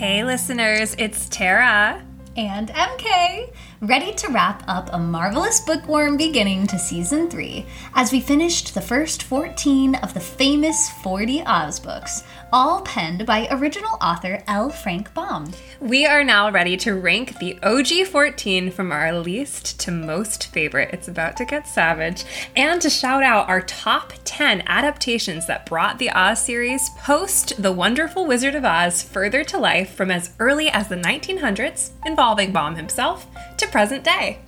Hey, listeners, it's Tara. And MK, ready to wrap up a marvelous bookworm beginning to season 3 as we finished the first 14 of the famous 40 Oz books, all penned by original author L. Frank Baum. We are now ready to rank the OG 14 from our least to most favorite. It's about to get savage. And to shout out our top 10 adaptations that brought the Oz series post The Wonderful Wizard of Oz further to life from as early as the 1900s, involving Baum himself, to present day.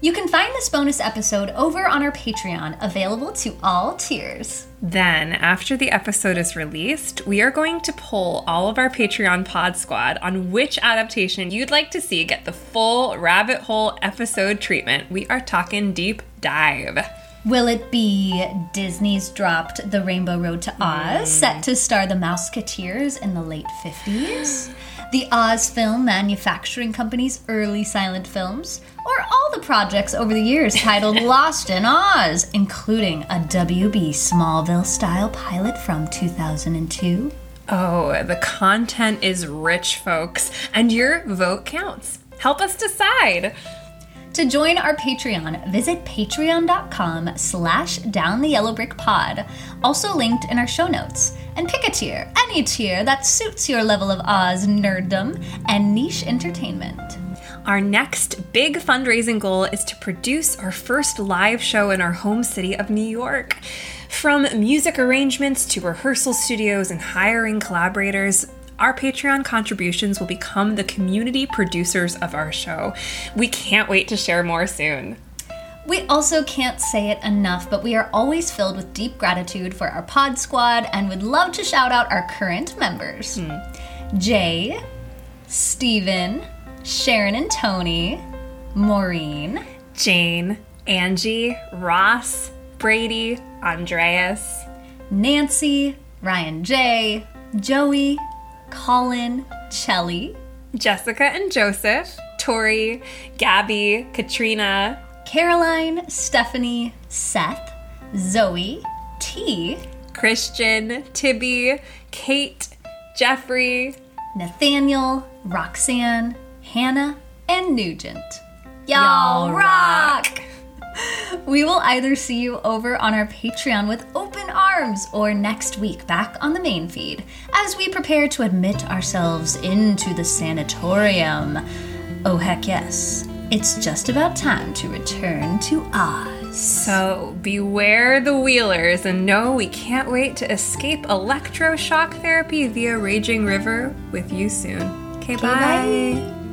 You can find this bonus episode over on our Patreon, available to all tiers. Then, after the episode is released, we are going to poll all of our Patreon pod squad on which adaptation you'd like to see get the full rabbit hole episode treatment. We are talking deep dive. Will it be Disney's dropped The Rainbow Road to Oz, set mm. to star the Mouseketeers in the late 50s? The Oz Film Manufacturing Company's early silent films? Or all the projects over the years titled Lost in Oz, including a WB Smallville style pilot from 2002? Oh, the content is rich, folks, and your vote counts. Help us decide. To join our Patreon, visit patreon.com slash down the yellow brick pod, also linked in our show notes. And pick a tier, any tier that suits your level of Oz nerddom and niche entertainment. Our next big fundraising goal is to produce our first live show in our home city of New York. From music arrangements to rehearsal studios and hiring collaborators, our Patreon contributions will become the community producers of our show. We can't wait to share more soon. We also can't say it enough, but we are always filled with deep gratitude for our pod squad and would love to shout out our current members hmm. Jay, Steven, Sharon and Tony, Maureen, Jane, Angie, Ross, Brady, Andreas, Nancy, Ryan J, Joey, Colin, Chelly, Jessica and Joseph, Tori, Gabby, Katrina, Caroline, Stephanie, Seth, Zoe, T, Christian, Tibby, Kate, Jeffrey, Nathaniel, Roxanne, Hannah, and Nugent. Y'all rock! We will either see you over on our Patreon with or next week back on the main feed as we prepare to admit ourselves into the sanatorium. Oh, heck yes. It's just about time to return to Oz. So beware the wheelers and know we can't wait to escape electroshock therapy via Raging River with you soon. Okay, bye. bye.